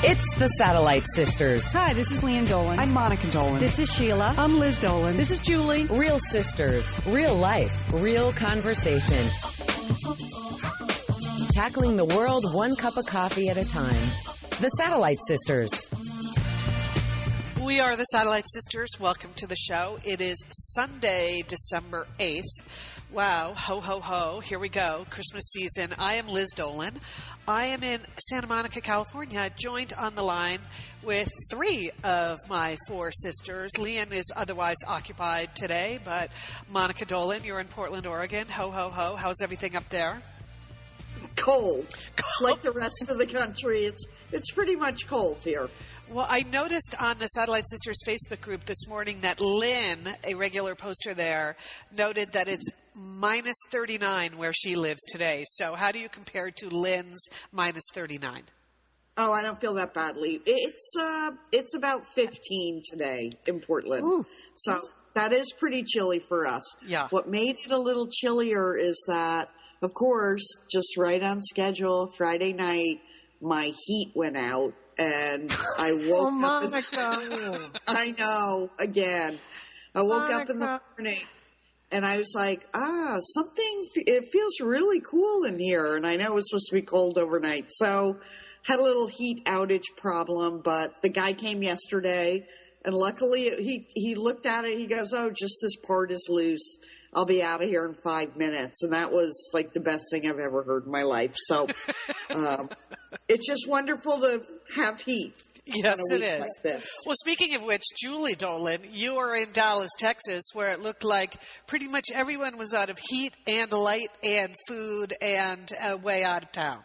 It's the Satellite Sisters. Hi, this is Lian Dolan. I'm Monica Dolan. This is Sheila. I'm Liz Dolan. This is Julie. Real sisters, real life, real conversation. Tackling the world one cup of coffee at a time. The Satellite Sisters. We are the Satellite Sisters. Welcome to the show. It is Sunday, December 8th. Wow, ho, ho, ho. Here we go. Christmas season. I am Liz Dolan. I am in Santa Monica, California, joined on the line with three of my four sisters. Lian is otherwise occupied today, but Monica Dolan, you're in Portland, Oregon. Ho, ho, ho. How's everything up there? Cold. Like the rest of the country, it's it's pretty much cold here. Well, I noticed on the Satellite Sisters Facebook group this morning that Lynn, a regular poster there, noted that it's minus 39 where she lives today. So, how do you compare to Lynn's minus 39? Oh, I don't feel that badly. It's uh, it's about 15 today in Portland. Ooh. So that is pretty chilly for us. Yeah. What made it a little chillier is that, of course, just right on schedule, Friday night, my heat went out and I woke Oh, up. in- Monica. I know. Again, I woke up in the morning and I was like, ah, something. It feels really cool in here, and I know it was supposed to be cold overnight, so had a little heat outage problem. But the guy came yesterday, and luckily he he looked at it. He goes, oh, just this part is loose. I'll be out of here in five minutes, and that was like the best thing I've ever heard in my life. So, um, it's just wonderful to have heat. Yes, on a week. Like this. Well, speaking of which, Julie Dolan, you are in Dallas, Texas, where it looked like pretty much everyone was out of heat and light and food and uh, way out of town.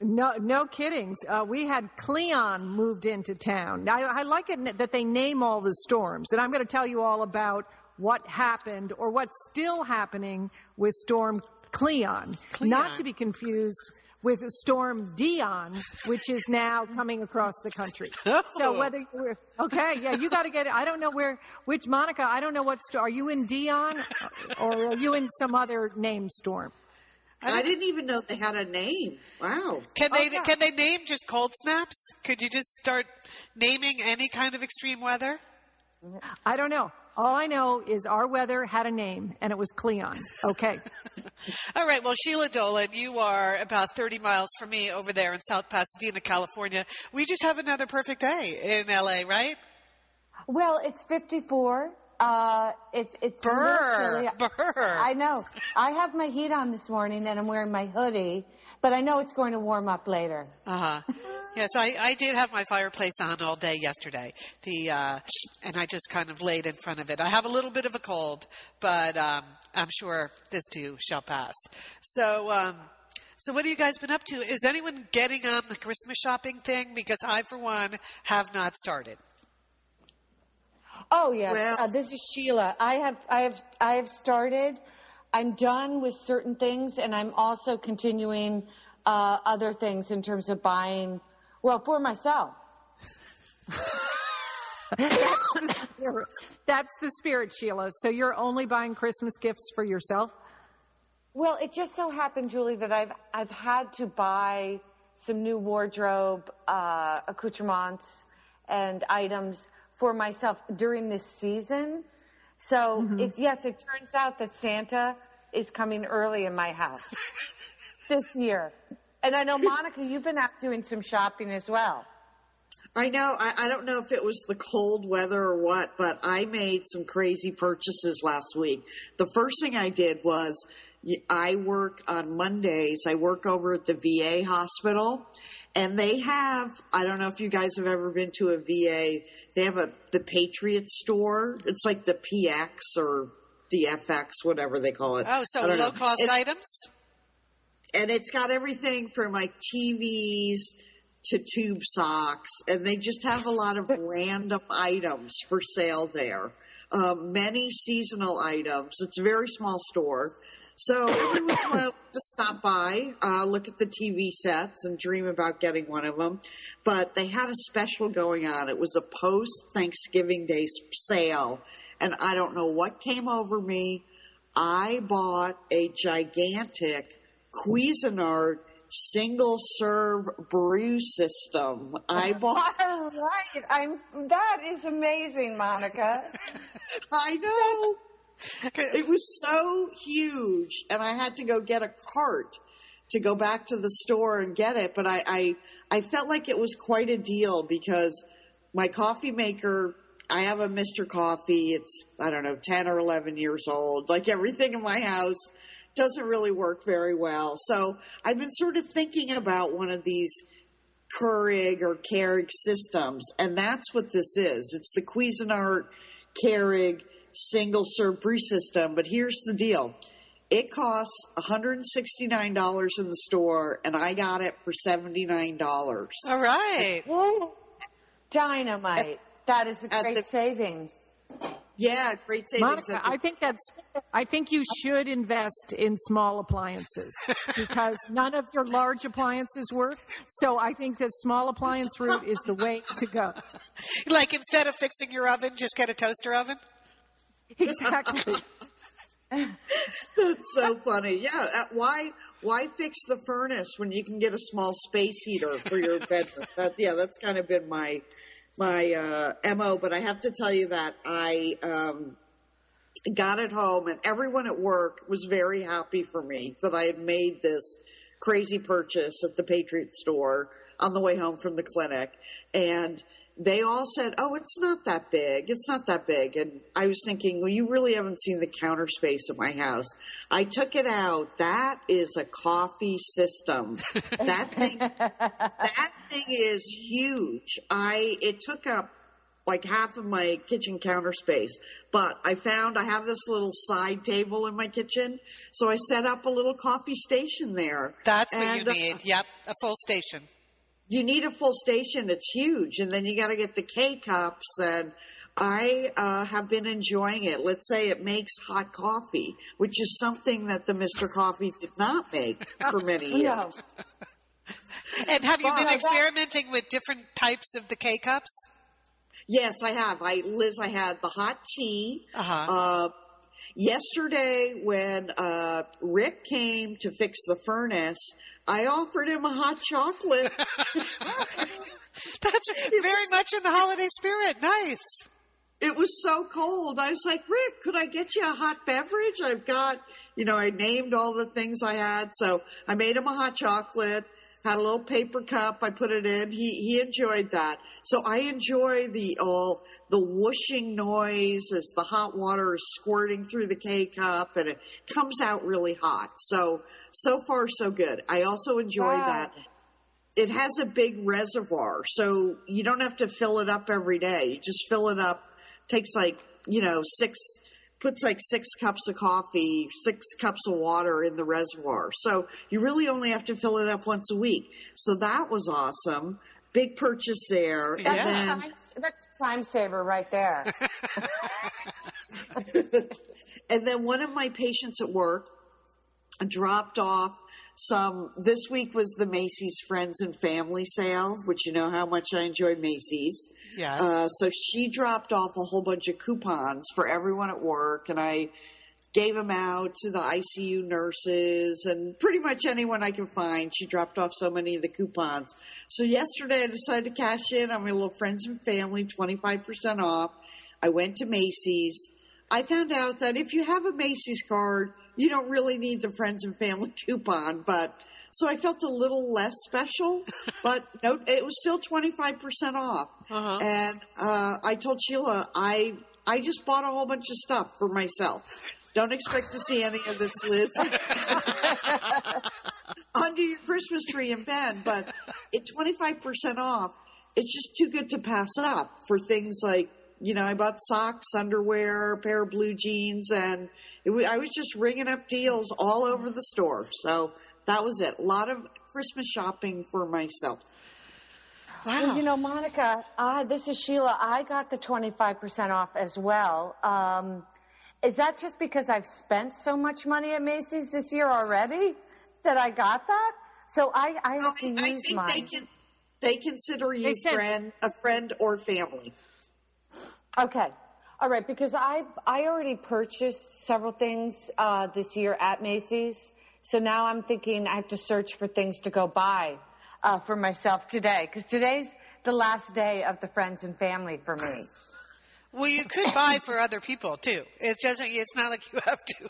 No, no kiddings. Uh, we had Cleon moved into town. I, I like it that they name all the storms, and I'm going to tell you all about what happened or what's still happening with Storm Cleon. Cleon. Not to be confused with Storm Dion, which is now coming across the country. Oh. So whether you were okay, yeah, you got to get it. I don't know where, which Monica. I don't know what storm. Are you in Dion, or are you in some other name storm? I didn't even know they had a name. Wow. Can they Oh, yeah. can they name just cold snaps? Could you just start naming any kind of extreme weather? I don't know. All I know is our weather had a name, and it was Cleon. Okay. All right. Well, Sheila Dolan, you are about 30 miles from me over there in South Pasadena, California. We just have another perfect day in LA, right? Well, it's 54. Uh, it's it's a little Brr, chilly. brr. I know. I have my heat on this morning, and I'm wearing my hoodie, but I know it's going to warm up later. Uh huh. Yes, I, I did have my fireplace on all day yesterday. The uh, and I just kind of laid in front of it. I have a little bit of a cold, but um, I'm sure this too shall pass. So. Um, so what have you guys been up to? Is anyone getting on the Christmas shopping thing? Because I, for one, have not started. Oh yes, Well- uh, this is Sheila. I have I have I have started. I'm done with certain things, and I'm also continuing uh, other things in terms of buying. Well, for myself. That's the spirit. That's the spirit, Sheila. So you're only buying Christmas gifts for yourself? Well, it just so happened, Julie, that I've I've had to buy some new wardrobe uh, accoutrements and items for myself during this season. So it's yes, it turns out that Santa is coming early in my house this year. And I know Monica, you've been out doing some shopping as well. I know. I, I don't know if it was the cold weather or what, but I made some crazy purchases last week. The first thing I did was I work on Mondays. I work over at the VA hospital, and they have. I don't know if you guys have ever been to a VA. They have a the Patriot store. It's like the PX or the FX, whatever they call it. Oh, so don't know. low cost It's- items? and it's got everything from like TVs to tube socks, and they just have a lot of random items for sale there. Um, many seasonal items. It's a very small store. So every once in a while, to stop by, uh, look at the TV sets, and dream about getting one of them. But they had a special going on. It was a post Thanksgiving Day sale, and I don't know what came over me. I bought a gigantic Cuisinart single serve brew system. I bought. All right. I'm, that is amazing, Monica. I know. It was so huge, and I had to go get a cart to go back to the store and get it. But I, I, I felt like it was quite a deal because my coffee maker, I have a Mr. Coffee. It's, I don't know, 10 or 11 years old. Like everything in my house doesn't really work very well. So I've been sort of thinking about one of these Keurig or Keurig systems, and that's what this is. It's the Cuisinart Keurig single serve brew system. But here's the deal. It costs $169 in the store, and I got it for $79. All right. Woo. Dynamite. That is a great the- savings. Yeah, great savings. Monica, the- I think that's. I think you should invest in small appliances because none of your large appliances work. So I think the small appliance route is the way to go. Like instead of fixing your oven, just get a toaster oven. Exactly. That's so funny. Yeah, uh, why why fix the furnace when you can get a small space heater for your bedroom? That, yeah, that's kind of been my my uh, mo. But I have to tell you that I um, got it home, and everyone at work was very happy for me that I had made this crazy purchase at the Patriot store on the way home from the clinic, and they all said, "Oh, it's not that big. It's not that big." And I was thinking, "Well, you really haven't seen the counter space at my house." I took it out. That is a coffee system. That thing that thing is huge. I it took up like half of my kitchen counter space. But I found I have this little side table in my kitchen, so I set up a little coffee station there. That's what And, you uh, need. Yep, a full station. You need a full station. It's huge, and then you got to get the K cups. And I uh, have been enjoying it. Let's say it makes hot coffee, which is something that the Mister Coffee did not make for many years. And have you been Well, that- experimenting with different types of the K cups? Yes, I have. I Liz, I had the hot tea. Uh-huh. Uh, yesterday, when uh, Rick came to fix the furnace, I offered him a hot chocolate. That's very much in the holiday spirit. Nice. it was so cold. I was like, Rick, could I get you a hot beverage? I've got, you know, I named all the things I had. So I made him a hot chocolate, had a little paper cup. I put it in. He, he enjoyed that. So I enjoy the all, the whooshing noise as the hot water is squirting through the K cup and it comes out really hot. So, so far so good. I also enjoy Wow. that it has a big reservoir, so you don't have to fill it up every day. You just fill it up. Takes like you know six, puts like six cups of coffee, six cups of water in the reservoir. So you really only have to fill it up once a week. So that was awesome. Big purchase there. Yeah. And then Time, that's a time saver right there. and then one of my patients at work dropped off some this week was the Macy's Friends and Family sale, which you know how much I enjoy Macy's. Yes. Uh, so she dropped off a whole bunch of coupons for everyone at work, and I gave them out to the ICU nurses and pretty much anyone I can find. She dropped off so many of the coupons. So yesterday I decided to cash in on my little friends and family, 25% off. I went to Macy's. I found out that if you have a Macy's card, you don't really need the friends and family coupon, but so I felt a little less special, but no, it was still 25% off. Uh-huh. And uh, I told Sheila, I I just bought a whole bunch of stuff for myself. Don't expect to see any of this, Liz, under your Christmas tree in bed. But at 25% off, it's just too good to pass up for things like, you know, I bought socks, underwear, a pair of blue jeans, and I was just ringing up deals all over the store. So that was it. A lot of Christmas shopping for myself. wow. Well, you know, Monica, uh, this is Sheila. I got the 25% off as well. Um, is that just because I've spent so much money at Macy's this year already that I got that? So I, I have to I use think mine. they can they consider you They said- friend a friend or family. Okay. All right, because I I already purchased several things uh, this year at Macy's, So now I'm thinking I have to search for things to go buy uh, for myself today because today's the last day of the friends and family for me. Well, you could buy for other people too. It's just it's not like you have to.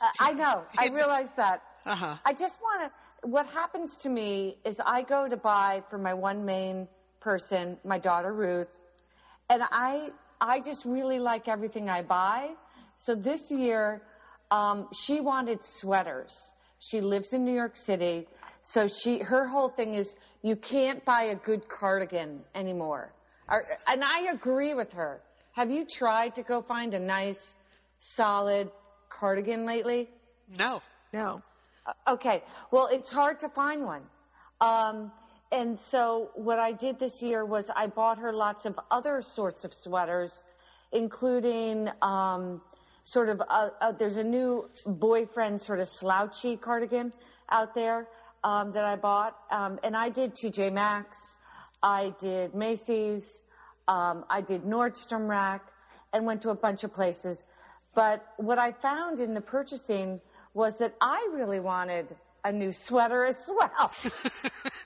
Uh, I know. I realize that. Uh-huh. I just want to. What happens to me is I go to buy for my one main person, my daughter Ruth, and I I just really like everything I buy. So this year, um, she wanted sweaters. She lives in New York City, so she her whole thing is you can't buy a good cardigan anymore. And I agree with her. Have you tried to go find a nice, solid cardigan lately? No. No. Uh, okay. Well, it's hard to find one. Um, and so what I did this year was I bought her lots of other sorts of sweaters, including um, sort of a, a, there's a new boyfriend sort of slouchy cardigan out there um, that I bought, um, and I did TJ Maxx, I did Macy's, um, I did Nordstrom Rack, and went to a bunch of places. But what I found in the purchasing was that I really wanted a new sweater as well.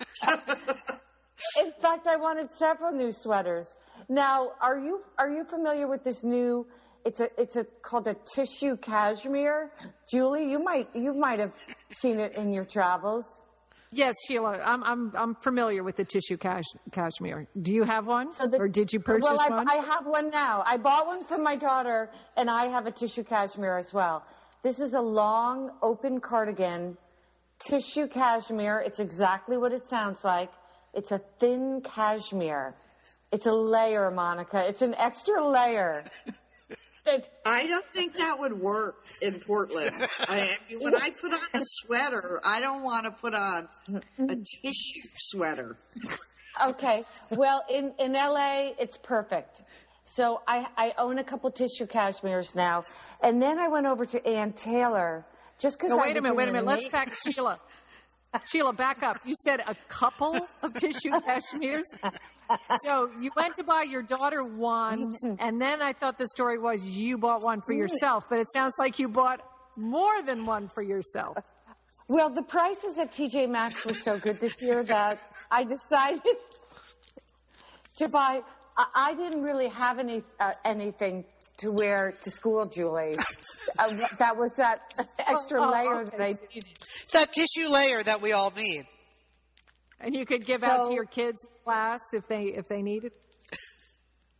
in fact, I wanted several new sweaters. Now, are you are you familiar with this new? It's a it's a called a tissue cashmere. Julie, you might you might have seen it in your travels. Yes, Sheila, I'm I'm I'm familiar with the tissue cash, cashmere. Do you have one, so the, or did you purchase well, I, one? I have one now. I bought one for my daughter, and I have a tissue cashmere as well. This is a long, open cardigan, tissue cashmere. It's exactly what it sounds like. It's a thin cashmere. It's a layer, Monica. It's an extra layer. I don't think that would work in Portland. I, when I put on a sweater, I don't want to put on a tissue sweater. Okay. Well, in, in LA, it's perfect. So I, I own a couple tissue cashmeres now. And then I went over to Ann Taylor just because. No, wait a minute, wait a minute. Let's back Sheila. Sheila, back up. You said a couple of tissue cashmeres. So you went to buy your daughter one, and then I thought the story was you bought one for yourself, but it sounds like you bought more than one for yourself. Well, the prices at TJ Maxx were so good this year that I decided to buy. I didn't really have any uh, anything to wear to school, Julie. uh, that was that extra oh, oh, layer okay. that I needed. It's that tissue layer that we all need. And you could give so, out to your kids in class if they if they needed.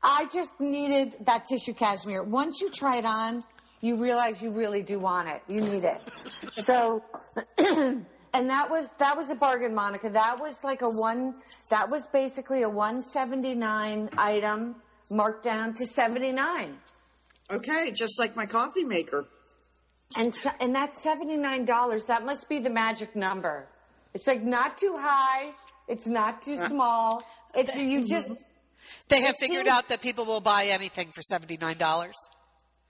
I just needed that tissue cashmere. Once you try it on, you realize you really do want it. You need it. so and that was that was a bargain, Monica. That was like a one that was basically a 179 item marked down to 79. Okay, just like my coffee maker. And so, and that's $79. That must be the magic number. It's like not too high. It's not too uh. small. It's you just. They have figured out that people will buy anything for seventy nine dollars.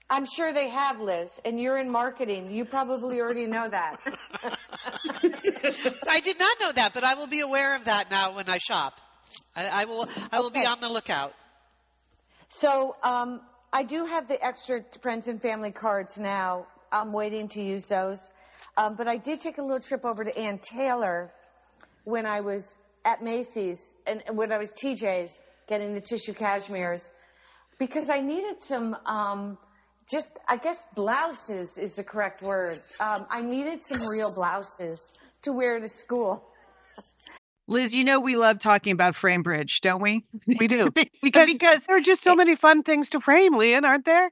I'm sure they have, Liz, and you're in marketing. You probably already know that. I did not know that, but I will be aware of that now when I shop. I, I will. I will okay. be on the lookout. So um, I do have the extra friends and family cards now. I'm waiting to use those. Um, but I did take a little trip over to Ann Taylor when I was at Macy's and when I was TJ's getting the tissue cashmeres because I needed some, um, just, I guess blouses is the correct word. Um, I needed some real blouses to wear to school. Liz, you know we love talking about Framebridge, don't we? We do. because, because there are just so many fun things to frame, Lian, aren't there?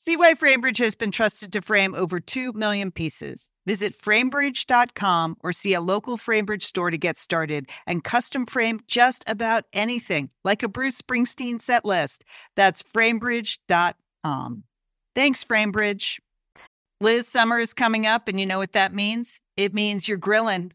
See why Framebridge has been trusted to frame over 2 million pieces. Visit framebridge.com or see a local Framebridge store to get started and custom frame just about anything, like a Bruce Springsteen set list. That's framebridge.com. Thanks, Framebridge. Liz, summer is coming up, and you know what that means? It means you're grilling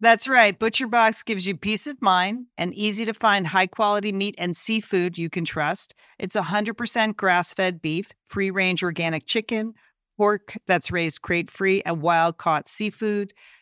That's right. Butcher Box gives you peace of mind and easy to find high quality meat and seafood you can trust. It's 100% grass fed beef, free range organic chicken, pork that's raised crate free, and wild caught seafood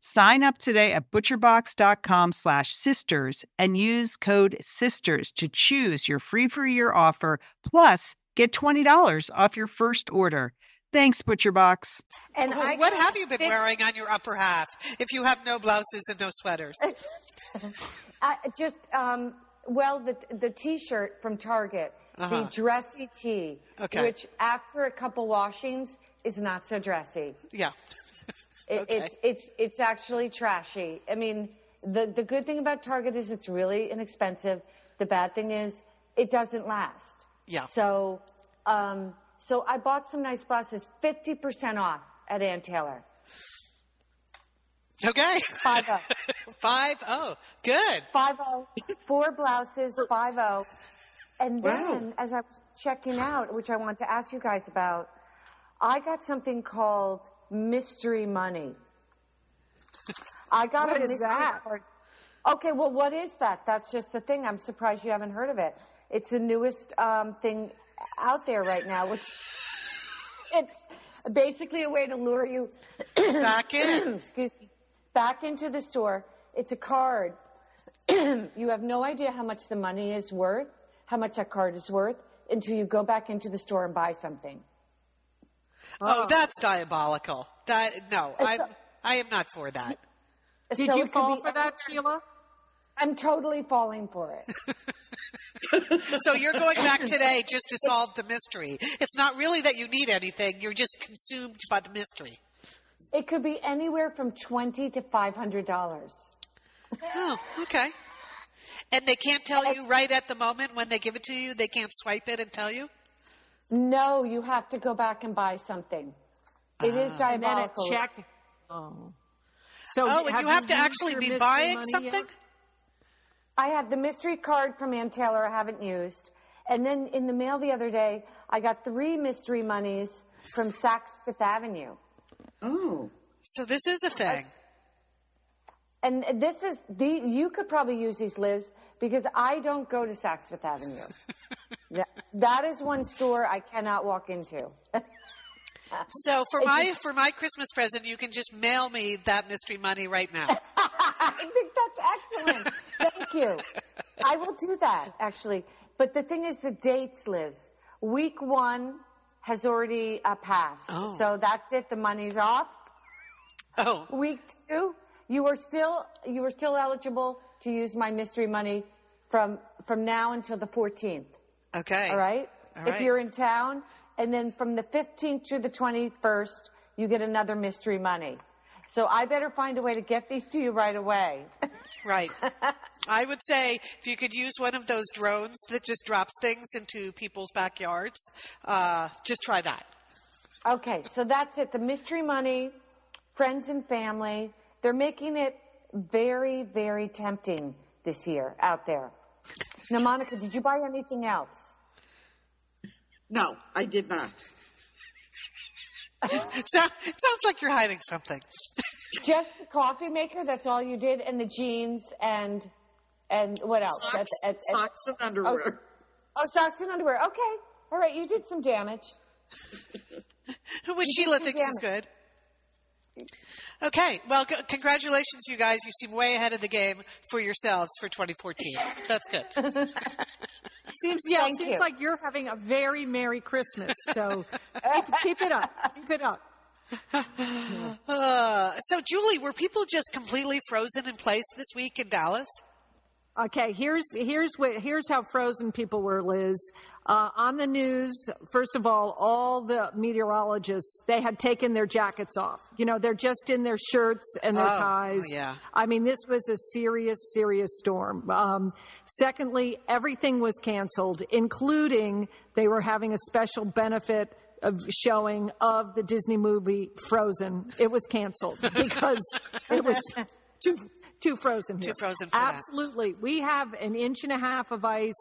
Sign up today at butcherbox.com slash sisters and use code SISTERS to choose your free for year offer, plus get $20 off your first order. Thanks, ButcherBox. And well, what have you been wearing on your upper half if you have no blouses and no sweaters? I just, um, well, the, the t-shirt from Target, uh-huh. the dressy tee, okay. which after a couple washings is not so dressy. Yeah. It, okay. It's it's it's actually trashy. I mean, the the good thing about Target is it's really inexpensive. The bad thing is it doesn't last. Yeah. So, um, so I bought some nice blouses, fifty percent off at Ann Taylor. Okay. Five oh. five oh. Good. Five oh. Four blouses. Five oh. And then, wow. as I was checking out, which I want to ask you guys about, I got something called mystery money. I got what a is mystery that? card. Okay, well, what is that? That's just the thing. I'm surprised you haven't heard of it. It's the newest um, thing out there right now, which it's basically a way to lure you back in. excuse me, back into the store. It's a card. you have no idea how much the money is worth, how much that card is worth, until you go back into the store and buy something. Oh, oh, that's diabolical. That no, I I am not for that. Did So you fall for that, Sheila? I'm totally falling for it. so you're going back today just to solve the mystery. It's not really that you need anything; you're just consumed by the mystery. It could be anywhere from twenty to five hundred dollars. Oh, okay. And they can't tell you right at the moment when they give it to you. They can't swipe it and tell you. No, you have to go back and buy something. It is ah. And then a check. Oh. So Oh, and you have to actually be buying something. yet? I had the mystery card from Ann Taylor I haven't used. And then in the mail the other day, I got three mystery monies from Saks Fifth Avenue. Oh. So this is a thing. And this is the you could probably use these, Liz, because I don't go to Saks Fifth Avenue. that, that is one store I cannot walk into. So for my for my Christmas present, you can just mail me that mystery money right now. I think that's excellent. Thank you. I will do that, actually. But the thing is, the dates, Liz. Week one has already uh, passed. Oh. So that's it. The money's off. Oh, Week two, you are still you are still eligible to use my mystery money from from now until the 14th. Okay. All right. All If you're in town, and then from the 15th to the 21st, you get another mystery money. So I better find a way to get these to you right away. Right. I would say if you could use one of those drones that just drops things into people's backyards, uh, just try that. Okay, so that's it. The mystery money, friends and family, they're making it very, very tempting this year out there. Now, Monica, did you buy anything else? No, I did not. So, it sounds like you're hiding something. Just the coffee maker. That's all you did, and the jeans, and and what else? Socks, That's- that's- socks and underwear. Oh, oh, socks and underwear. Okay, all right. You did some damage. Which You Sheila did thinks is good. Okay. Well, c- congratulations, you guys. You seem way ahead of the game for yourselves for 2014. That's good. Seems yeah, Thank seems you. like you're having a very merry Christmas. So keep, keep it up. Keep it up. Uh, so, Julie, were people just completely frozen in place this week in Dallas? Okay, here's here's what here's how frozen people were, Liz. Uh, on the news, first of all, all the meteorologists they had taken their jackets off. You know, they're just in their shirts and their Oh, ties. oh, yeah. I mean, this was a serious, serious storm. Um, secondly, everything was canceled, including they were having a special benefit of showing of the Disney movie Frozen. It was canceled because it was too too frozen here. Too frozen for that. Absolutely. We have an inch and a half of ice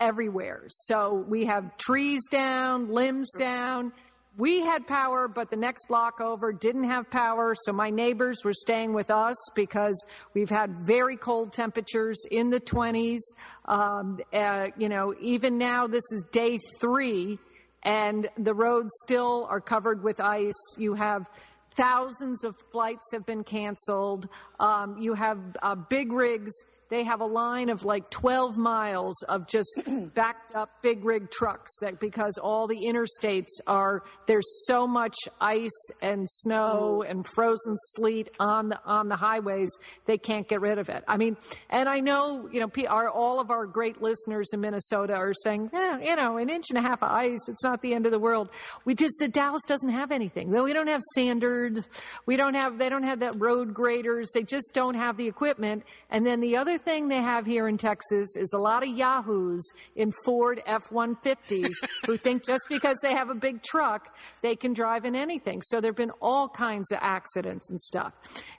everywhere. So we have trees down, limbs down. We had power, but the next block over didn't have power. So my neighbors were staying with us because we've had very cold temperatures in the 20s. Um, uh, you know, even now, this is day three, and the roads still are covered with ice. You have Thousands of flights have been canceled. Um, you have uh, big rigs. They have a line of like 12 miles of just backed up big rig trucks that because all the interstates are there's so much ice and snow and frozen sleet on the on the highways they can't get rid of it. I mean, and I know you know our, all of our great listeners in Minnesota are saying, eh, you know, an inch and a half of ice, it's not the end of the world. We just said Dallas doesn't have anything. We don't have sanders. We don't have they don't have that road graders. They just don't have the equipment. And then the other thing they have here in Texas is a lot of yahoos in Ford F-150s who think just because they have a big truck, they can drive in anything. So there've been all kinds of accidents and stuff.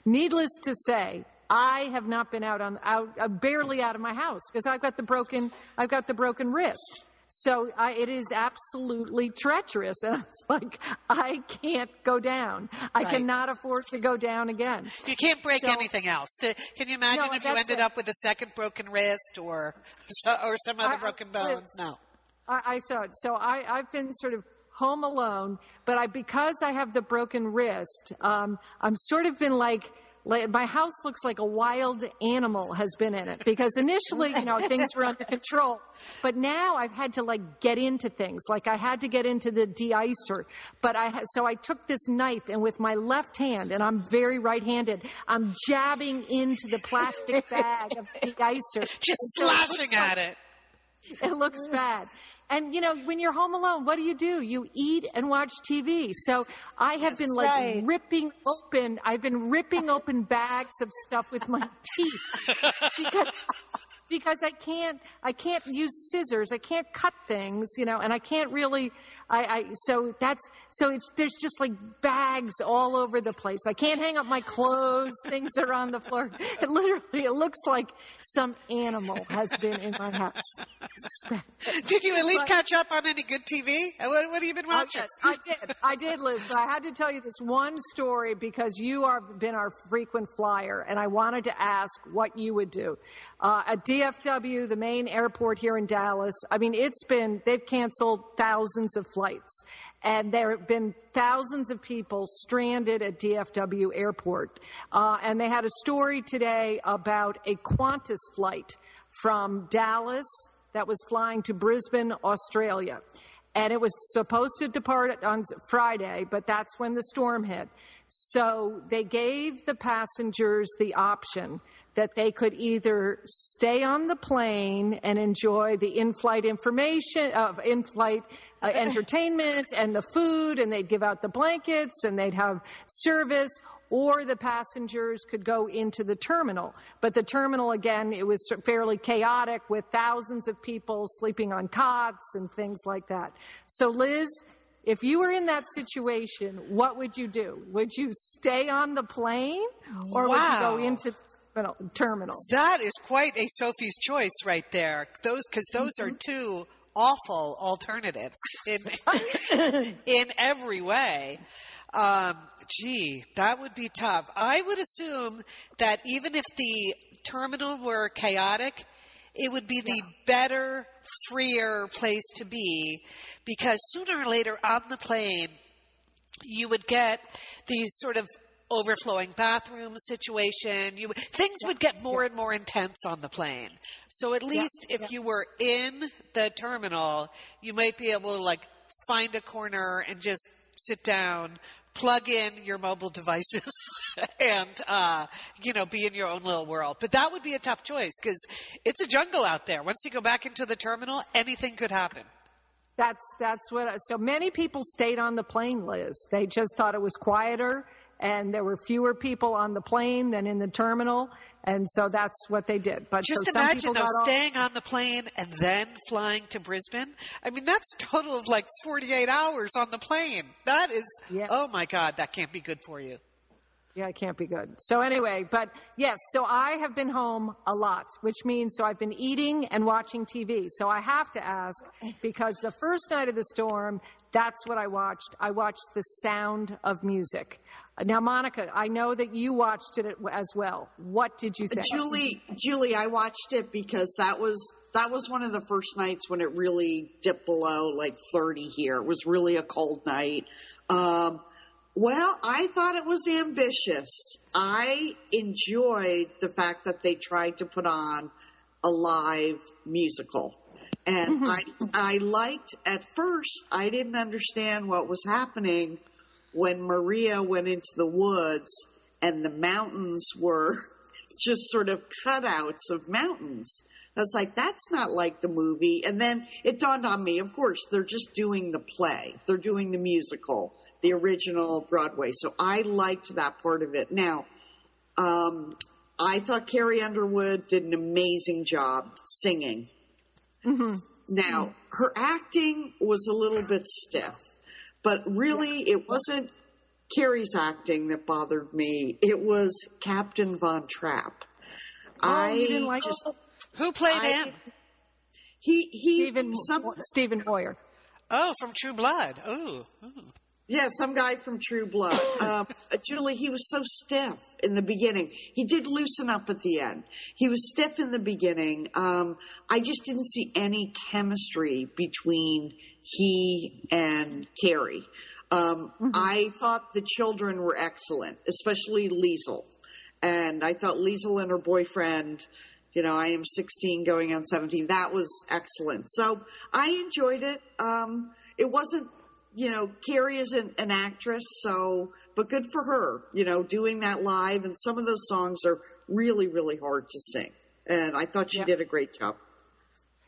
Needless to say, I have not been out on out uh, barely out of my house because I've got the broken I've got the broken wrist. So I, it is absolutely treacherous, and I was like, I can't go down. I Right. cannot afford to go down again. You can't break So- anything else. Can you imagine No, if you ended it. up with a second broken wrist or or some other I- broken bone? No. I, I saw it. So I, I've been sort of home alone, but I because I have the broken wrist, um, I'm sort of been like. Like, My house looks like a wild animal has been in it because initially, you know, things were under control, but now I've had to like get into things. Like I had to get into the de-icer, but I so I took this knife and with my left hand, and I'm very right-handed, I'm jabbing into the plastic bag of the de-icer, Just until it looks slashing like- at it. it looks bad. And you know, when you're home alone, what do you do? You eat and watch TV. So I have been like right. ripping open. I've been ripping open bags of stuff with my teeth because because I can't I can't use scissors. I can't cut things, you know, and I can't really I, I so that's so it's there's just like bags all over the place. I can't hang up my clothes. Things are on the floor. It literally it looks like some animal has been in my house. Did you at least catch up on any good TV? What, what have you been watching? yes, I did. I did, Liz. But I had to tell you this one story because you have been our frequent flyer, and I wanted to ask what you would do. Uh, at DFW, the main airport here in Dallas, I mean, it's been, they've canceled thousands of flights, and there have been thousands of people stranded at DFW airport. Uh, and they had a story today about a Qantas flight from Dallas that was flying to Brisbane, Australia and it was supposed to depart on Friday, but that's when the storm hit. So they gave the passengers the option that they could either stay on the plane and enjoy the in-flight information of in-flight uh, entertainment and the food, and they'd give out the blankets and they'd have service, or the passengers could go into the terminal. But the terminal, again, it was fairly chaotic with thousands of people sleeping on cots and things like that. So, Liz, if you were in that situation, what would you do? Would you stay on the plane or would you go into the terminal- terminal? That is quite a Sophie's choice right there. Those because those are two awful alternatives in in every way. Um, gee, that would be tough. I would assume that even if the terminal were chaotic, it would be the better, freer place to be because sooner or later on the plane, you would get these sort of overflowing bathroom situation. You things would get more and more intense on the plane. So at least if you were in the terminal, you might be able to like find a corner and just sit down, plug in your mobile devices, and uh, you know be in your own little world. But that would be a tough choice because it's a jungle out there. Once you go back into the terminal, anything could happen. That's that's what. I- So many people stayed on the plane, Liz. They just thought it was quieter, and there were fewer people on the plane than in the terminal, and so that's what they did. But Just so imagine though staying on the plane and then flying to Brisbane. I mean, that's a total of like 48 hours on the plane. That is, Yeah. oh my God, that can't be good for you. Yeah, it can't be good. So anyway, but yes, so I have been home a lot, which means so I've been eating and watching TV. So I have to ask because the first night of the storm, that's what I watched. I watched The Sound of Music. Now, Monica, I know that you watched it as well. What did you think? Julie, Julie, I watched it because that was that was one of the first nights when it really dipped below like 30 here. It was really a cold night. Um, well, I thought it was ambitious. I enjoyed the fact that they tried to put on a live musical. And I I liked at first I didn't understand what was happening when Maria went into the woods and the mountains were just sort of cutouts of mountains. I was like, that's not like the movie. And then it dawned on me, of course, they're just doing the play. They're doing the musical, the original Broadway. So I liked that part of it. Now, um, I thought Carrie Underwood did an amazing job singing. Now, her acting was a little bit stiff, but really it wasn't Carrie's acting that bothered me. It was Captain Von Trapp. Oh, you didn't like just, Who played I- him? he he Stephen some Stephen Moyer. Oh, from True Blood. Oh, yeah some guy from True Blood. Um, Julie, he was so stiff in the beginning. He did loosen up at the end. He was stiff in the beginning. Um, I just didn't see any chemistry between he and Carrie. Um, I thought the children were excellent, especially Liesl. And I thought Liesl and her boyfriend, you know, I am 16 going on 17, that was excellent. So I enjoyed it. Um, it wasn't, you know, Carrie isn't an actress, so, but good for her, you know, doing that live. And some of those songs are really, really hard to sing. And I thought she did a great job.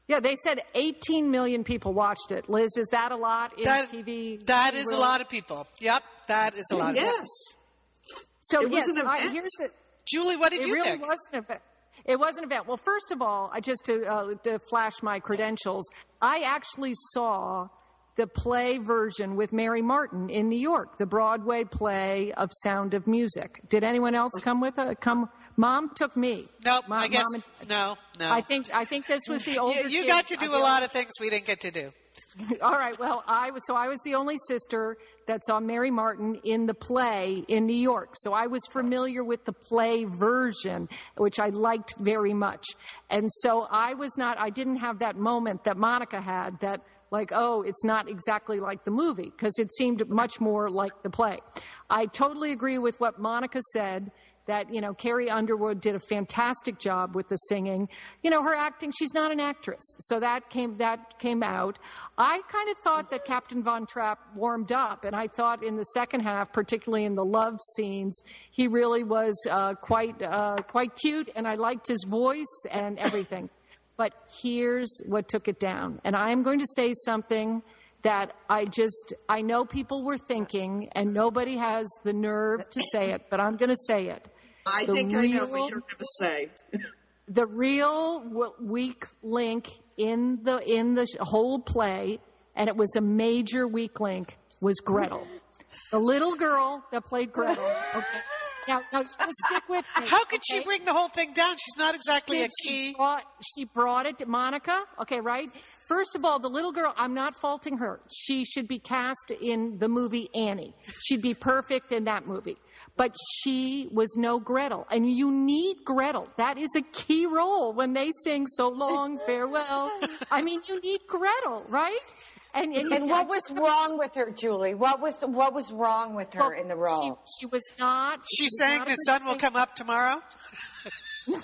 Yeah, they said 18 million people watched it. Liz, is that a lot in that, TV? that is a world? lot of people. Yep, that is a lot of Yes. people. So It was yes, an I, event. here's the, Julie, what did it you really think? was an event. It was an event. Well, first of all, I just to, uh, to flash my credentials, I actually saw the play version with Mary Martin in New York, the Broadway play of Sound of Music. Did anyone else come with a come? Mom took me. Nope, Mom, I guess and- no, no. I think I think this was the older. you, you got to do a lot of things we didn't get to do. All right. Well, I was so I was the only sister that saw Mary Martin in the play in New York. So I was familiar with the play version, which I liked very much. And so I was not. I didn't have that moment that Monica had. That like, oh, it's not exactly like the movie because it seemed much more like the play. I totally agree with what Monica said that you know Carrie Underwood did a fantastic job with the singing. You know her acting; she's not an actress, so that came that came out. I kind of thought that Captain Von Trapp warmed up, and I thought in the second half, particularly in the love scenes, he really was uh, quite uh, quite cute, and I liked his voice and everything. But here's what took it down, and I am going to say something that I just, I know people were thinking, and nobody has the nerve to say it, but I'm going to say it. I The think I know real- what you're going to say. The real weak link in the in the whole play, and it was a major weak link, was Gretel, the little girl that played Gretel. Okay, now, now you just stick with me. How could she bring the whole thing down? She's not exactly a key. She brought, she brought it to Monica. Okay, right? First of all, the little girl, I'm not faulting her. She should be cast in the movie Annie. She'd be perfect in that movie. But she was no Gretel. And you need Gretel. That is a key role when they sing So Long, Farewell. I mean, you need Gretel, right? And, and, And what was wrong with her, Julie? What was what was wrong with her well, in the role? She, she was not. she She's was saying not the sun will come up tomorrow.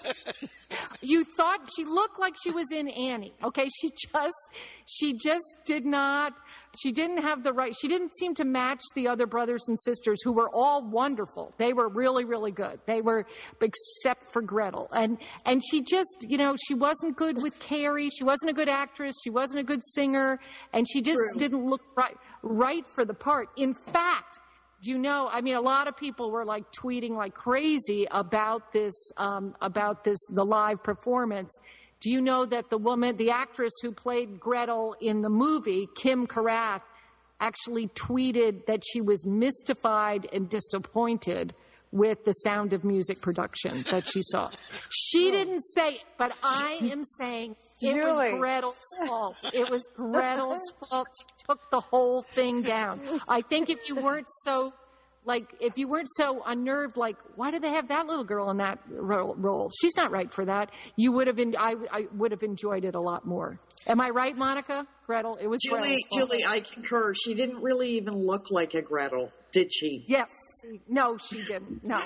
you thought she looked like she was in Annie. Okay, she just she just did not she didn't have the right she didn't seem to match the other brothers and sisters who were all wonderful. They were really really good. They were except for Gretel. And and she just, you know, she wasn't good with Carrie. She wasn't a good actress. She wasn't a good singer and she just didn't look right right for the part. In fact, do you know i mean a lot of people were like tweeting like crazy about this um, about this the live performance do you know that the woman the actress who played gretel in the movie kym karath actually tweeted that she was mystified and disappointed with the sound of music production that she saw she didn't say it but i am saying it was Gretel's fault. It was Gretel's fault. She took the whole thing down. I think if you weren't so, like, if you weren't so unnerved, like, why do they have that little girl in that role? She's not right for that. You would have, en- I, I would have enjoyed it a lot more. Am I right, Monica? Gretel? It was Julie, Gretel's fault. Julie, I concur. She didn't really even look like a Gretel, did she? Yes. No, she didn't. No.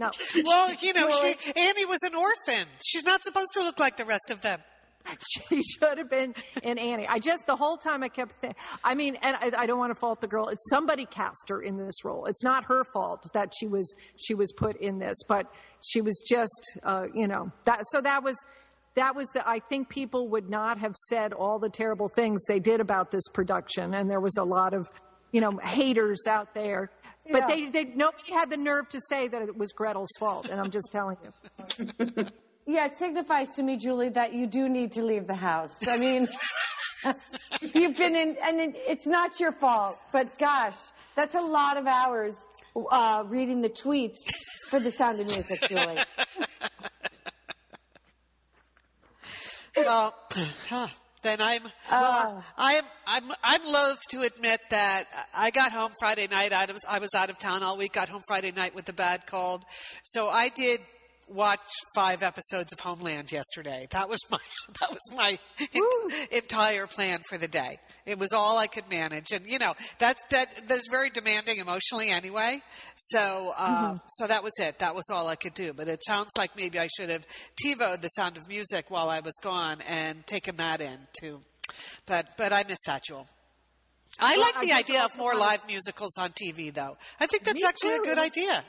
No. Well, you know, she, Annie was an orphan. She's not supposed to look like the rest of them. she should have been in Annie. I just the whole time I kept thinking. I mean, and I, I don't want to fault the girl. It's somebody cast her in this role. It's not her fault that she was she was put in this, but she was just uh, you know that. So that was that was the. I think people would not have said all the terrible things they did about this production, and there was a lot of you know haters out there. But they, they nobody had the nerve to say that it was Gretel's fault, and I'm just telling you. Yeah, it signifies to me, Julie, that you do need to leave the house. I mean, you've been in, and it, it's not your fault, but gosh, that's a lot of hours uh, reading the tweets for the sound of music, Julie. Well, huh, then I'm. Well, I am. I'm. I'm loath to admit that I got home Friday night. I was. I was out of town all week. Got home Friday night with the bad cold, so I did watch five episodes of Homeland yesterday. That was my. That was my ent- entire plan for the day. It was all I could manage, and you know that that that's very demanding emotionally anyway. So uh, so that was it. That was all I could do. But it sounds like maybe I should have TiVoed the Sound of Music while I was gone and taken that in too. But but I missed that, Jewel. I Well, like the just idea of more live musicals on TV, though. I think that's Me actually too. a good idea.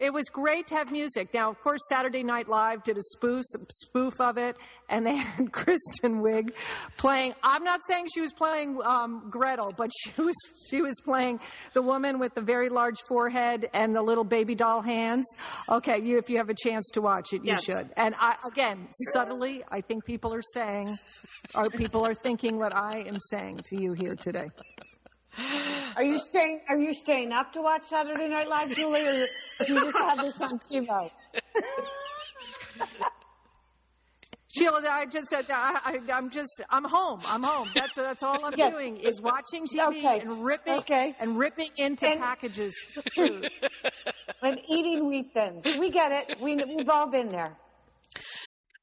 It was great to have music. Now, of course, Saturday Night Live did a spoof, spoof of it, and they had Kristen Wiig playing. I'm not saying she was playing um, Gretel, but she was she was playing the woman with the very large forehead and the little baby doll hands. Okay, you if you have a chance to watch it, you Yes. should. And I, again, subtly, I think people are saying, or people are thinking what I am saying to you here today. Are you staying? Are you staying up to watch Saturday Night Live, Julie, or do you just have this on TiVo? Sheila, I just said that I, I, I'm just I'm home. I'm home. That's that's all I'm Yeah. doing is watching TV Okay. and ripping Okay. and ripping into And- packages food. And eating wheat thins. We get it. We, we've all been there.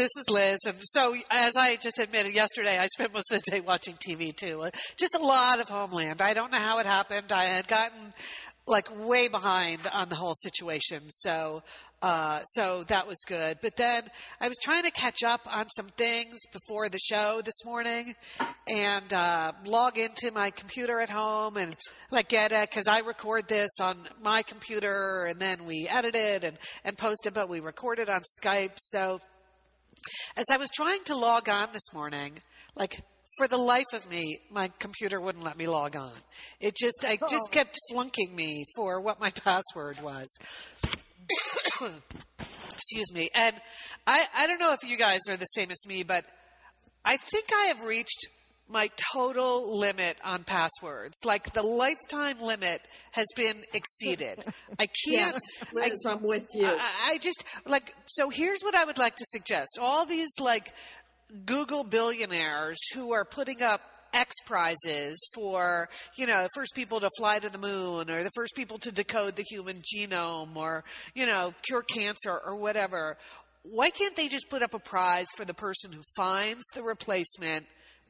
this is Liz. And so, as I just admitted yesterday, I spent most of the day watching TV too. Just a lot of Homeland. I don't know how it happened. I had gotten like way behind on the whole situation. So, uh, so that was good. But then I was trying to catch up on some things before the show this morning and, uh, log into my computer at home and like get it because I record this on my computer and then we edit it and, and post it, but we record it on Skype. So as I was trying to log on this morning, like for the life of me, my computer wouldn't let me log on. It just, I just Oh. kept flunking me for what my password was. Excuse me. And I, I don't know if you guys are the same as me, but I think I have reached my total limit on passwords. Like the lifetime limit has been exceeded. I can't. Yes, Liz, I'm with you. I, I just like so. Here's what I would like to suggest: all these like Google billionaires who are putting up X prizes for, you know, the first people to fly to the moon or the first people to decode the human genome or, you know, cure cancer or whatever. Why can't they just put up a prize for the person who finds the replacement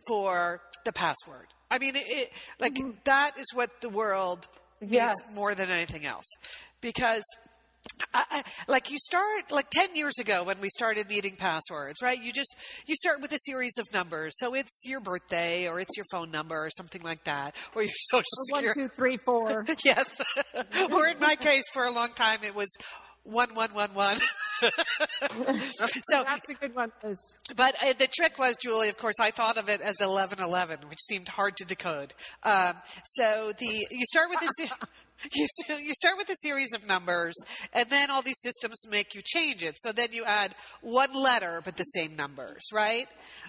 for the password? I mean, it, it, like mm-hmm. that is what the world needs more than anything else. Because I, I, like you start like 10 years ago when we started needing passwords right you just you start with a series of numbers so it's your birthday or it's your phone number or something like that or your social One, security two, three, four. yes or in my case for a long time it was one one one one so That's a good one. Liz. but uh, the trick was, Julie, of course, I thought of it as 1111, which seemed hard to decode. Um, so the you start with this. You, you start with a series of numbers, and then all these systems make you change it. So then you add one letter, but the same numbers, right?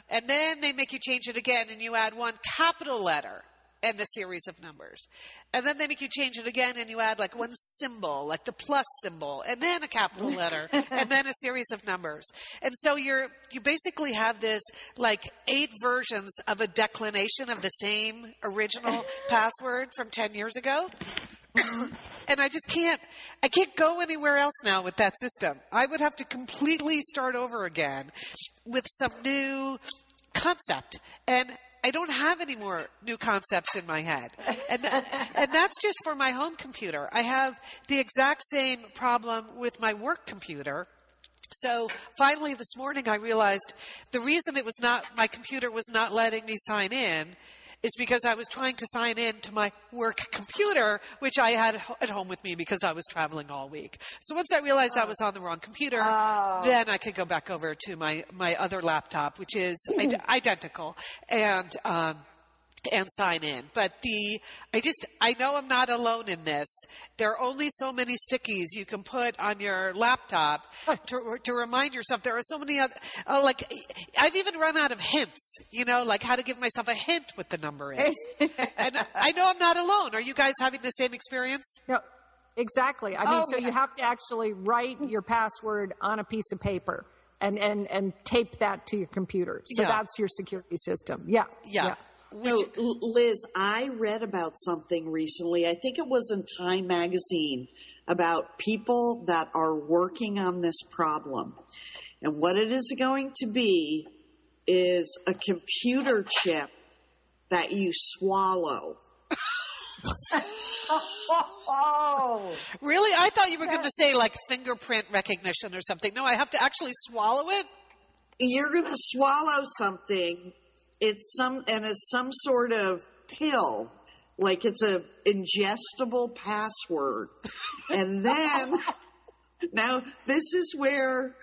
And then they make you change it again, and you add one capital letter and the series of numbers. And then they make you change it again, and you add like one symbol, like the plus symbol, and then a capital letter, and then a series of numbers. And so you're you basically have this like eight versions of a declination of the same original password from ten years ago. and I just can't I can't go anywhere else now with that system. I would have to completely start over again with some new concept and I don't have any more new concepts in my head. And and that's just for my home computer. I have the exact same problem with my work computer. So finally this morning I realized the reason it was not my computer was not letting me sign in is because I was trying to sign in to my work computer, which I had at home with me because I was traveling all week. So once I realized I was on the wrong computer, then I could go back over to my, my other laptop, which is id- identical, and, um, and sign in. But the, I just, I know I'm not alone in this. There are only so many stickies you can put on your laptop to, to remind yourself. There are so many other, uh, like, I've even run out of hints, you know, like how to give myself a hint what the number is. and I know I'm not alone. Are you guys having the same experience? No, exactly. I mean, Oh, so yeah. you have to actually write your password on a piece of paper and, and, and tape that to your computer. So Yeah. that's your security system. Yeah. Yeah. No, Liz, I read about something recently. I think it was in Time magazine about people that are working on this problem. And what it is going to be is a computer chip that you swallow. Oh, Really? I thought you were going to say like fingerprint recognition or something. No, I have to actually swallow it? You're going to swallow something. It's some, and it's some sort of pill. Like it's a ingestible password. And then, now this is where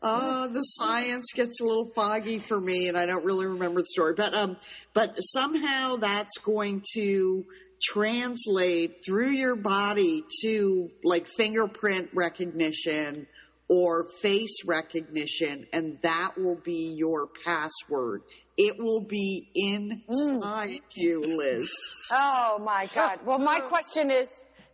uh, the science gets a little foggy for me, and I don't really remember the story. But um, but somehow that's going to translate through your body to like fingerprint recognition or face recognition, and that will be your password. It will be inside you, Liz. oh my God. Well, my question is,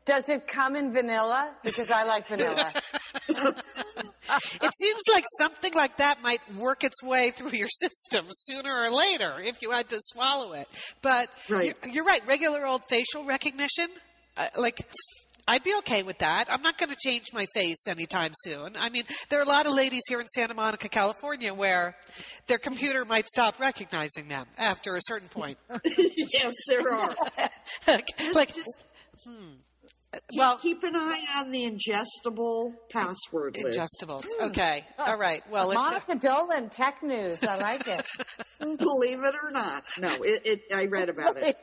does it come in vanilla? Because I like vanilla. it seems like something like that might work its way through your system sooner or later if you had to swallow it. But Right. You're, you're right. Regular old facial recognition, uh, like. I'd be okay with that. I'm not going to change my face anytime soon. I mean, there are a lot of ladies here in Santa Monica, California, where their computer might stop recognizing them after a certain point. yes, there are. like, like, Just hmm. keep, well, keep an eye on the ingestible password list. ingestibles. Hmm. Okay. All right. Well, if, Monica Dolan, tech news. I like it. Believe it or not. No, it, it, I read about it.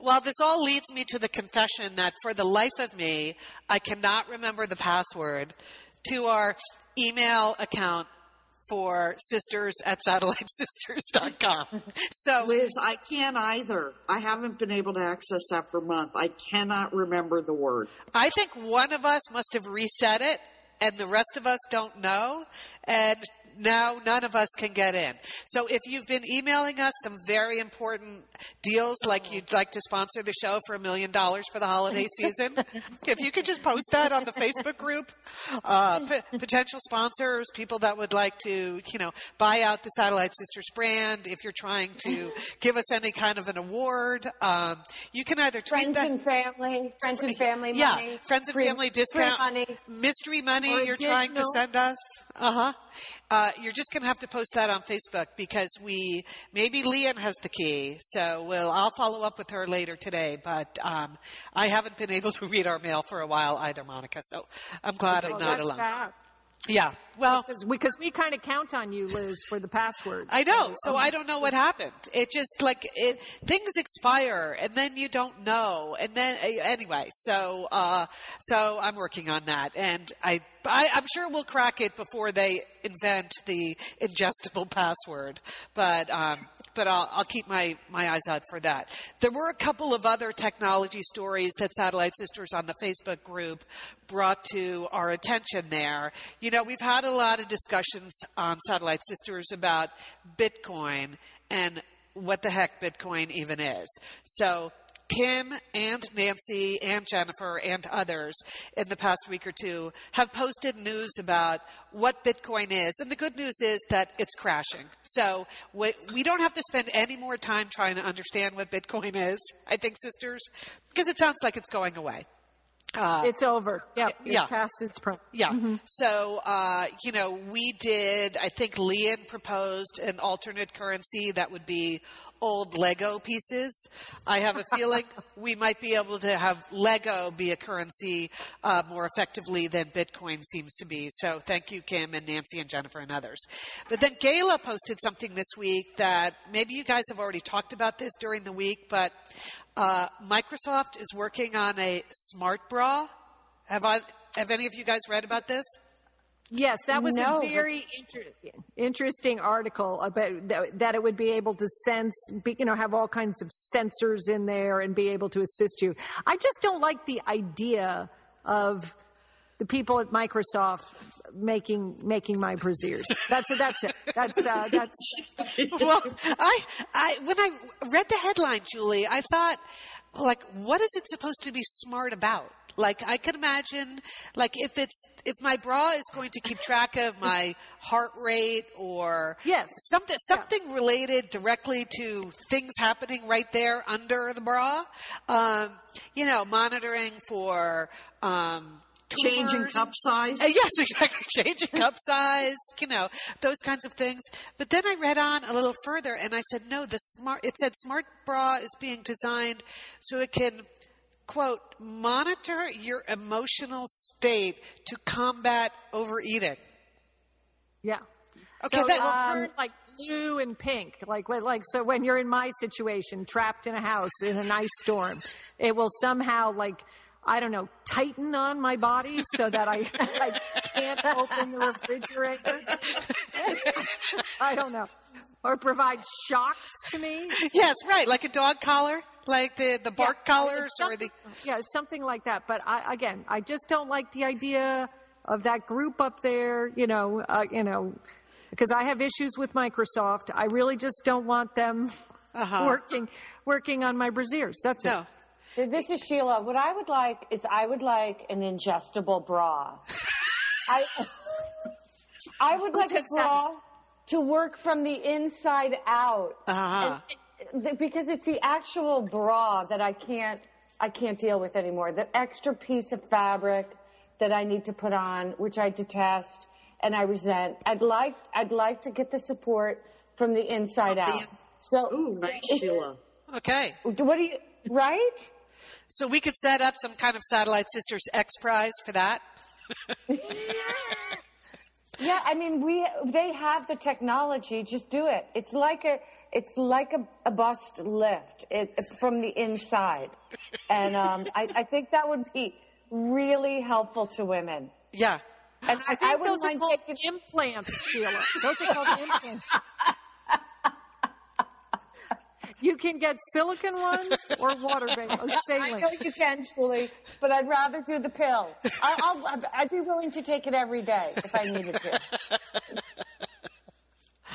Well, this all leads me to the confession that for the life of me, I cannot remember the password to our email account for sisters at satellitesisters.com. So, Liz, I can't either. I haven't been able to access that for a month. I cannot remember the word. I think one of us must have reset it and the rest of us don't know. And now none of us can get in. So if you've been emailing us some very important deals, like you'd like to sponsor the show for a million dollars for the holiday season, if you could just post that on the Facebook group, uh, p- potential sponsors, people that would like to, you know, buy out the Satellite Sisters brand, if you're trying to give us any kind of an award, um, you can either tweet Friends that. and family, friends and family Yeah, money. friends and free- family discount, money. mystery money you're trying to send us. Uh-huh. Uh, you're just going to have to post that on Facebook because we maybe Lian has the key. So we'll I'll follow up with her later today. But um, I haven't been able to read our mail for a while either, Monica. So I'm glad I'm not alone. bad. Yeah. Well, Because we, we kind of count on you, Liz, for the passwords. I know. So um, I don't know what happened. It just like it, things expire and then you don't know. And then anyway, so, uh, so I'm working on that and I, I, I'm sure we'll crack it before they invent the ingestible password, but, um, but I'll, I'll keep my, my eyes out for that. There were a couple of other technology stories that Satellite Sisters on the Facebook group brought to our attention there. You know, we've had a lot of discussions on Satellite Sisters about Bitcoin and what the heck Bitcoin even is. So, Kim and Nancy and Jennifer and others in the past week or two have posted news about what Bitcoin is. And the good news is that it's crashing. So we, don't have to spend any more time trying to understand what Bitcoin is, I think, sisters, because it sounds like it's going away. Uh, It's over. Yeah, yeah. it's past its prime. yeah. So, uh, you know, we did, I think Lian proposed an alternate currency that would be old Lego pieces. I have a feeling we might be able to have Lego be a currency uh, more effectively than Bitcoin seems to be. So thank you, Kim and Nancy and Jennifer and others. But then Gayla posted something this week that maybe you guys have already talked about this during the week, but uh, Microsoft is working on a smart bra. Have I? Have any of you guys read about this? Yes, that was No, a but- very inter- interesting article about that, that it would be able to sense, be, you know, have all kinds of sensors in there and be able to assist you. I just don't like the idea of the people at Microsoft making making my brasiers. That's it. That's it. That's uh, that's well, I, I, when I read the headline, Julie, I thought, like, what is it supposed to be smart about? Like, I could imagine, like, if it's, if my bra is going to keep track of my heart rate or Yes. something, something related directly to things happening right there under the bra, um, you know, monitoring for, um, Changing cup size. Uh, yes, exactly. Changing cup size, you know, those kinds of things. But then I read on a little further and I said, no, the smart, it said smart bra is being designed so it can, quote, monitor your emotional state to combat overeating. yeah. Okay, so that- it will Um, turn like blue and pink, like when- like so. When you're in my situation, trapped in a house in an ice storm, it will somehow like I don't know tighten on my body so that I I can't open the refrigerator. I don't know, or provide shocks to me. Yes, right. Like a dog collar, like the, the bark Yeah, collars or the, yeah, something like that. But I, again, I just don't like the idea of that group up there. You know, uh, you know, because I have issues with Microsoft. I really just don't want them Uh-huh. working working on my brasiers. That's it. No. This is Sheila. What I would like is I would like an ingestible bra. I I would like a does that? bra to work from the inside out. Uh-huh. And it- because it's the actual bra that I can't I can't deal with anymore. The extra piece of fabric that I need to put on, which I detest and I resent. I'd like I'd like to get the support from the inside out. So Ooh, nice, Sheila. Okay. what do you right? So we could set up some kind of Satellite Sisters X Prize for that. Yeah, I mean, we they have the technology. Just do it. It's like a it's like a, a bust lift it, from the inside, and um, I, I think that would be really helpful to women. Yeah. And I think wouldn't those are mind called taking- implants, Sheila. Those are called implants. You can get silicon ones or water based or I know you can, Julie, but I'd rather do the pill. I, I'll, I'd be willing to take it every day if I needed to.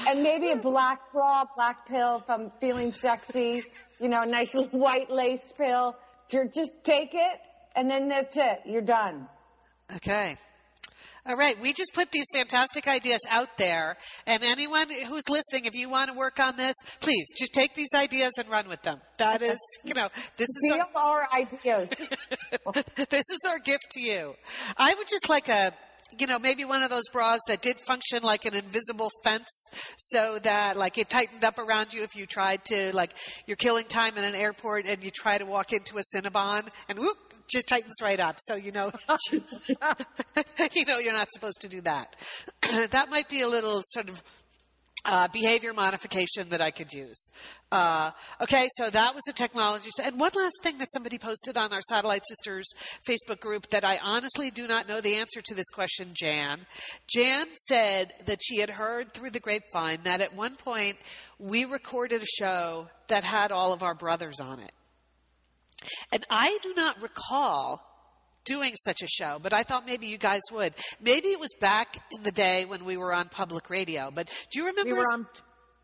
And maybe a black bra, black pill if I'm feeling sexy, you know, a nice little white lace pill. Ju- Just take it, and then that's it. You're done. Okay. All right. We just put these fantastic ideas out there. And anyone who's listening, if you want to work on this, please just take these ideas and run with them. That is, you know, this is Steal our ideas. this is our gift to you. I would just like a, you know, maybe one of those bras that did function like an invisible fence so that like it tightened up around you if you tried to like you're killing time in an airport and you try to walk into a Cinnabon and whoop, just tightens right up. So you know, you know you're not supposed to do that. that might be a little sort of uh, behavior modification that I could use. Uh, okay, so that was a technology. And one last thing that somebody posted on our Satellite Sisters Facebook group that I honestly do not know the answer to this question, Jan. Jan said that she had heard through the grapevine that at one point we recorded a show that had all of our brothers on it. And I do not recall doing such a show, but I thought maybe you guys would. Maybe it was back in the day when we were on public radio, but do you remember? We were on.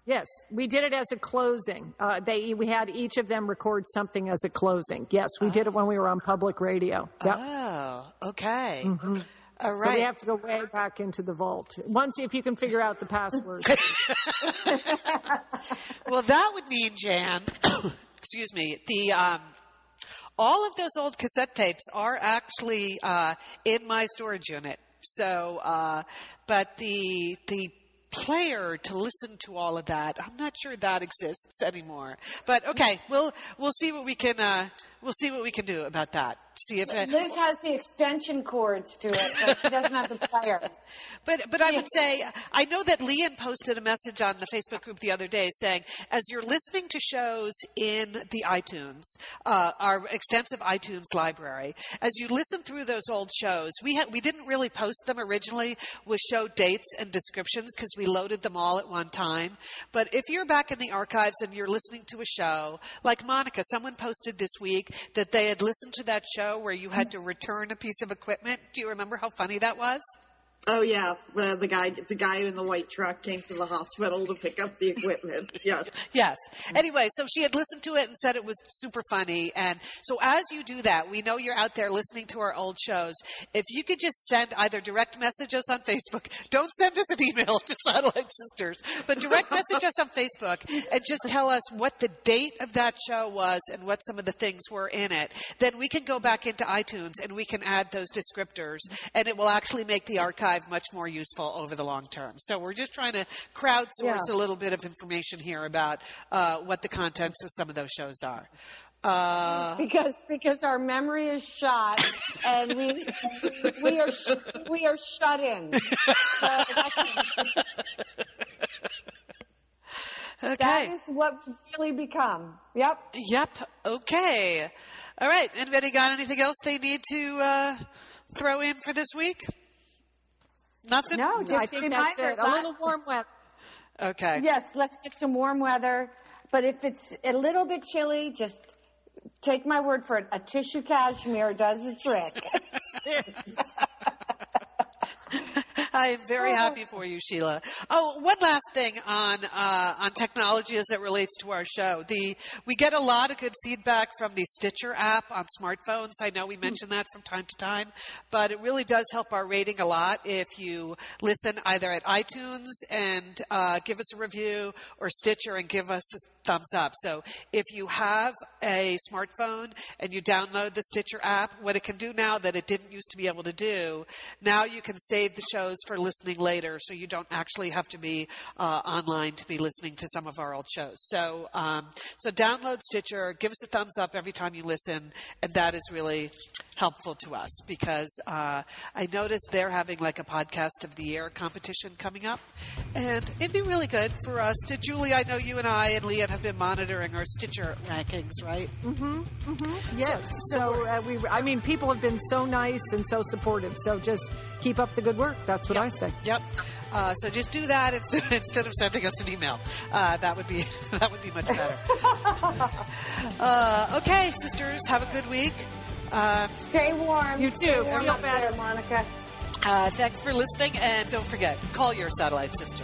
Yes, we did it as a closing. Uh, they we had each of them record something as a closing. Yes, we did it when we were on public radio. Yep. Oh, okay. All Mm-hmm. so we have to go way back into the vault. Once, if you can figure out the password. well, that would mean, Jan, excuse me, the um, all of those old cassette tapes are actually uh, in my storage unit. So, uh, but the the player to listen to all of that, I'm not sure that exists anymore. But okay, we'll we'll see what we can uh, we'll see what we can do about that. See if uh, Liz has the extension cords to it, but she doesn't have the player. But but I would say I know that Lian posted a message on the Facebook group the other day saying as you're listening to shows in the iTunes, uh, our extensive iTunes library, as you listen through those old shows, we had we didn't really post them originally with show dates and descriptions because we loaded them all at one time. But if you're back in the archives and you're listening to a show like Monica, someone posted this week that they had listened to that show where you had to return a piece of equipment. Do you remember how funny that was? Oh yeah, uh, the guy, the guy in the white truck came to the hospital to pick up the equipment. Yes. Yes. Anyway, so she had listened to it and said it was super funny. And so as you do that, we know you're out there listening to our old shows. If you could just send either direct message us on Facebook, don't send us an email to Satellite Sisters, but direct message us on Facebook and just tell us what the date of that show was and what some of the things were in it. Then we can go back into iTunes and we can add those descriptors and it will actually make the archive much more useful over the long term. So we're just trying to crowdsource Yeah. a little bit of information here about uh, what the contents of some of those shows are. Uh, because because our memory is shot and we we are sh- we are shut in. So okay. that is what we've really become. Yep. Yep. Okay. All right. Anybody got anything else they need to uh, throw in for this week? Nothing. No, just I think that's reminder. it. A little warm weather. Okay. Yes, let's get some warm weather. But if it's a little bit chilly, just take my word for it. A tissue cashmere does the trick. I am very happy for you, Sheila. Oh, one last thing on uh, on technology as it relates to our show. The we get a lot of good feedback from the Stitcher app on smartphones. I know we mention that from time to time, but it really does help our rating a lot if you listen either at iTunes and uh, give us a review or Stitcher and give us a thumbs up. So if you have a smartphone and you download the Stitcher app, what it can do now that it didn't used to be able to do, now you can save the shows for listening later, so you don't actually have to be uh, online to be listening to some of our old shows. So, um, so download Stitcher, give us a thumbs up every time you listen, and that is really helpful to us because uh, I noticed they're having like a podcast of the year competition coming up, and it'd be really good for us to. Julie, I know you and I and Lian have been monitoring our Stitcher rankings, right? Mm-hmm. mm-hmm. Yes. So, so uh, we, I mean, people have been so nice and so supportive. So just keep up the good work. That's what. I say. Yep. Uh, so just do that instead, instead of sending us an email. Uh, that would be that would be much better. Uh, okay, sisters, have a good week. Uh, Stay warm. You too. Stay warm Feel up better, Monica. Uh, thanks for listening, and don't forget, call your satellite sister.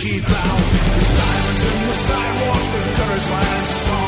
Keep out. There's diamonds in the sidewalk with gutters song.